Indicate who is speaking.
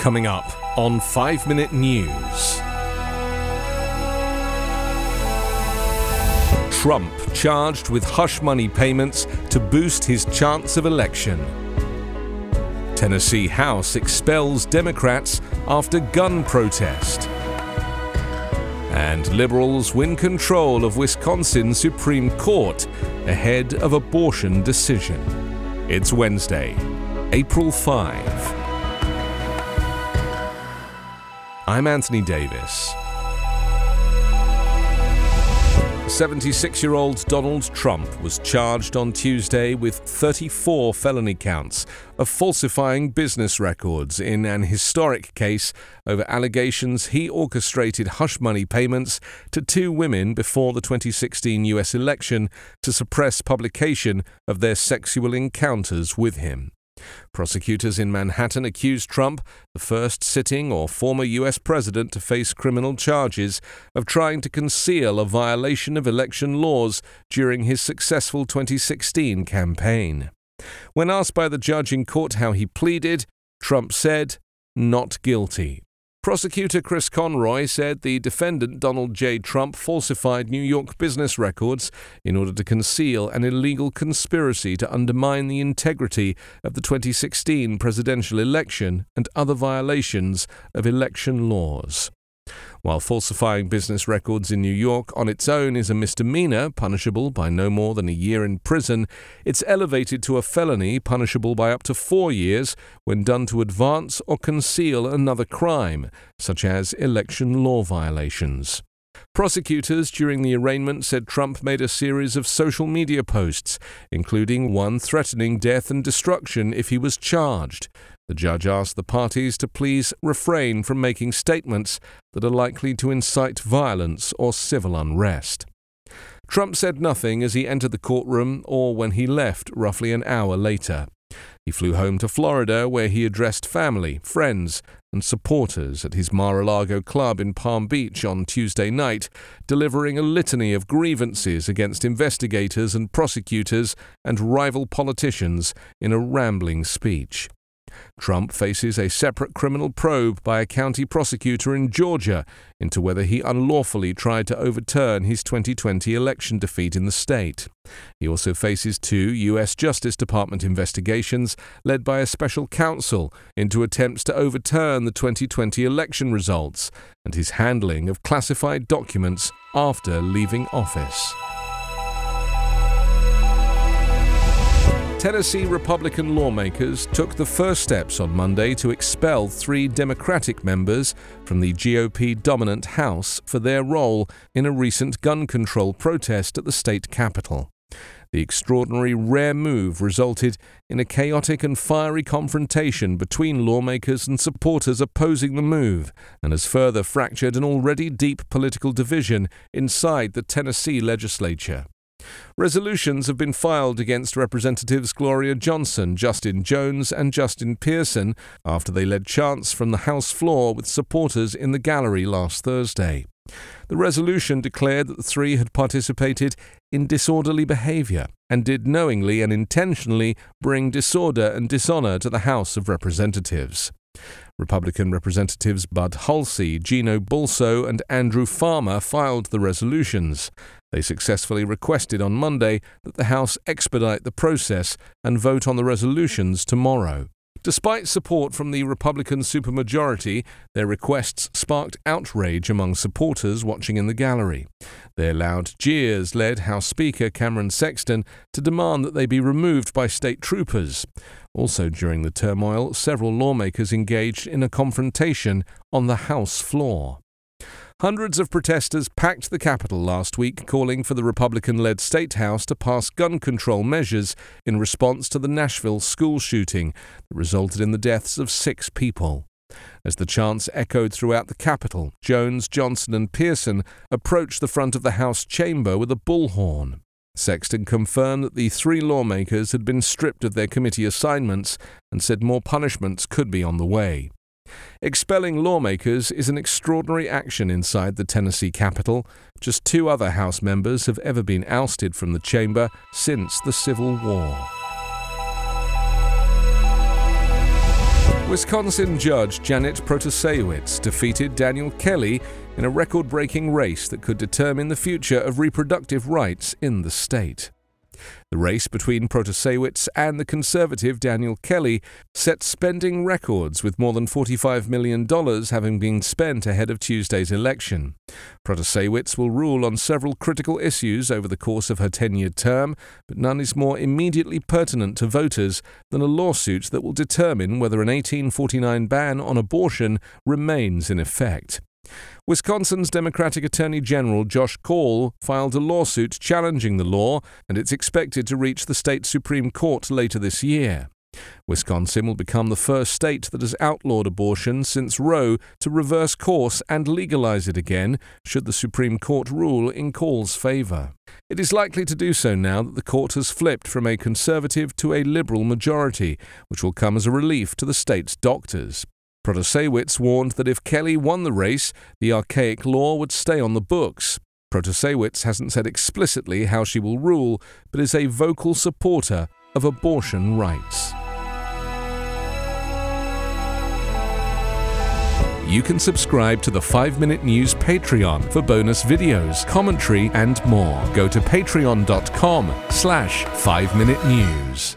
Speaker 1: Coming up on 5 Minute News. Trump charged with hush money payments to boost his chance of election. Tennessee House expels Democrats after gun protest. And Liberals win control of Wisconsin Supreme Court ahead of abortion decision. It's Wednesday, April 5. I'm Anthony Davis. 76 year old Donald Trump was charged on Tuesday with 34 felony counts of falsifying business records in an historic case over allegations he orchestrated hush money payments to two women before the 2016 US election to suppress publication of their sexual encounters with him. Prosecutors in Manhattan accused Trump, the first sitting or former U.S. president to face criminal charges, of trying to conceal a violation of election laws during his successful 2016 campaign. When asked by the judge in court how he pleaded, Trump said, not guilty. Prosecutor Chris Conroy said the defendant Donald J. Trump falsified New York business records in order to conceal an illegal conspiracy to undermine the integrity of the 2016 presidential election and other violations of election laws. While falsifying business records in New York on its own is a misdemeanor, punishable by no more than a year in prison, it's elevated to a felony, punishable by up to four years when done to advance or conceal another crime, such as election law violations. Prosecutors during the arraignment said Trump made a series of social media posts, including one threatening death and destruction if he was charged. The judge asked the parties to please refrain from making statements that are likely to incite violence or civil unrest. Trump said nothing as he entered the courtroom or when he left roughly an hour later. He flew home to Florida where he addressed family, friends, and supporters at his Mar a Lago club in Palm Beach on Tuesday night, delivering a litany of grievances against investigators and prosecutors and rival politicians in a rambling speech. Trump faces a separate criminal probe by a county prosecutor in Georgia into whether he unlawfully tried to overturn his 2020 election defeat in the state. He also faces two U.S. Justice Department investigations led by a special counsel into attempts to overturn the 2020 election results and his handling of classified documents after leaving office. Tennessee Republican lawmakers took the first steps on Monday to expel three Democratic members from the GOP dominant House for their role in a recent gun control protest at the state capitol. The extraordinary rare move resulted in a chaotic and fiery confrontation between lawmakers and supporters opposing the move, and has further fractured an already deep political division inside the Tennessee legislature. Resolutions have been filed against Representatives Gloria Johnson, Justin Jones, and Justin Pearson after they led chants from the House floor with supporters in the gallery last Thursday. The resolution declared that the three had participated in disorderly behavior and did knowingly and intentionally bring disorder and dishonor to the House of Representatives. Republican Representatives Bud Hulsey, Gino Bulso, and Andrew Farmer filed the resolutions. They successfully requested on Monday that the House expedite the process and vote on the resolutions tomorrow. Despite support from the Republican supermajority, their requests sparked outrage among supporters watching in the gallery. Their loud jeers led House Speaker Cameron Sexton to demand that they be removed by state troopers. Also, during the turmoil, several lawmakers engaged in a confrontation on the House floor. Hundreds of protesters packed the Capitol last week, calling for the Republican led State House to pass gun control measures in response to the Nashville school shooting that resulted in the deaths of six people. As the chants echoed throughout the Capitol, Jones, Johnson, and Pearson approached the front of the House chamber with a bullhorn. Sexton confirmed that the three lawmakers had been stripped of their committee assignments and said more punishments could be on the way. Expelling lawmakers is an extraordinary action inside the Tennessee Capitol. Just two other House members have ever been ousted from the chamber since the Civil War. Wisconsin judge Janet Protasiewicz defeated Daniel Kelly in a record breaking race that could determine the future of reproductive rights in the state. The race between Protasiewicz and the conservative Daniel Kelly set spending records, with more than $45 million having been spent ahead of Tuesday's election. Protasiewicz will rule on several critical issues over the course of her 10 year term, but none is more immediately pertinent to voters than a lawsuit that will determine whether an 1849 ban on abortion remains in effect. Wisconsin's Democratic Attorney General Josh Kaul filed a lawsuit challenging the law, and it's expected to reach the state Supreme Court later this year. Wisconsin will become the first state that has outlawed abortion since Roe to reverse course and legalize it again, should the Supreme Court rule in Kaul's favor. It is likely to do so now that the court has flipped from a conservative to a liberal majority, which will come as a relief to the state's doctors. Protasiewicz warned that if Kelly won the race, the archaic law would stay on the books. Protasiewicz hasn't said explicitly how she will rule, but is a vocal supporter of abortion rights. You can subscribe to the 5 Minute News Patreon for bonus videos, commentary, and more. Go to patreon.com slash 5 Minute News.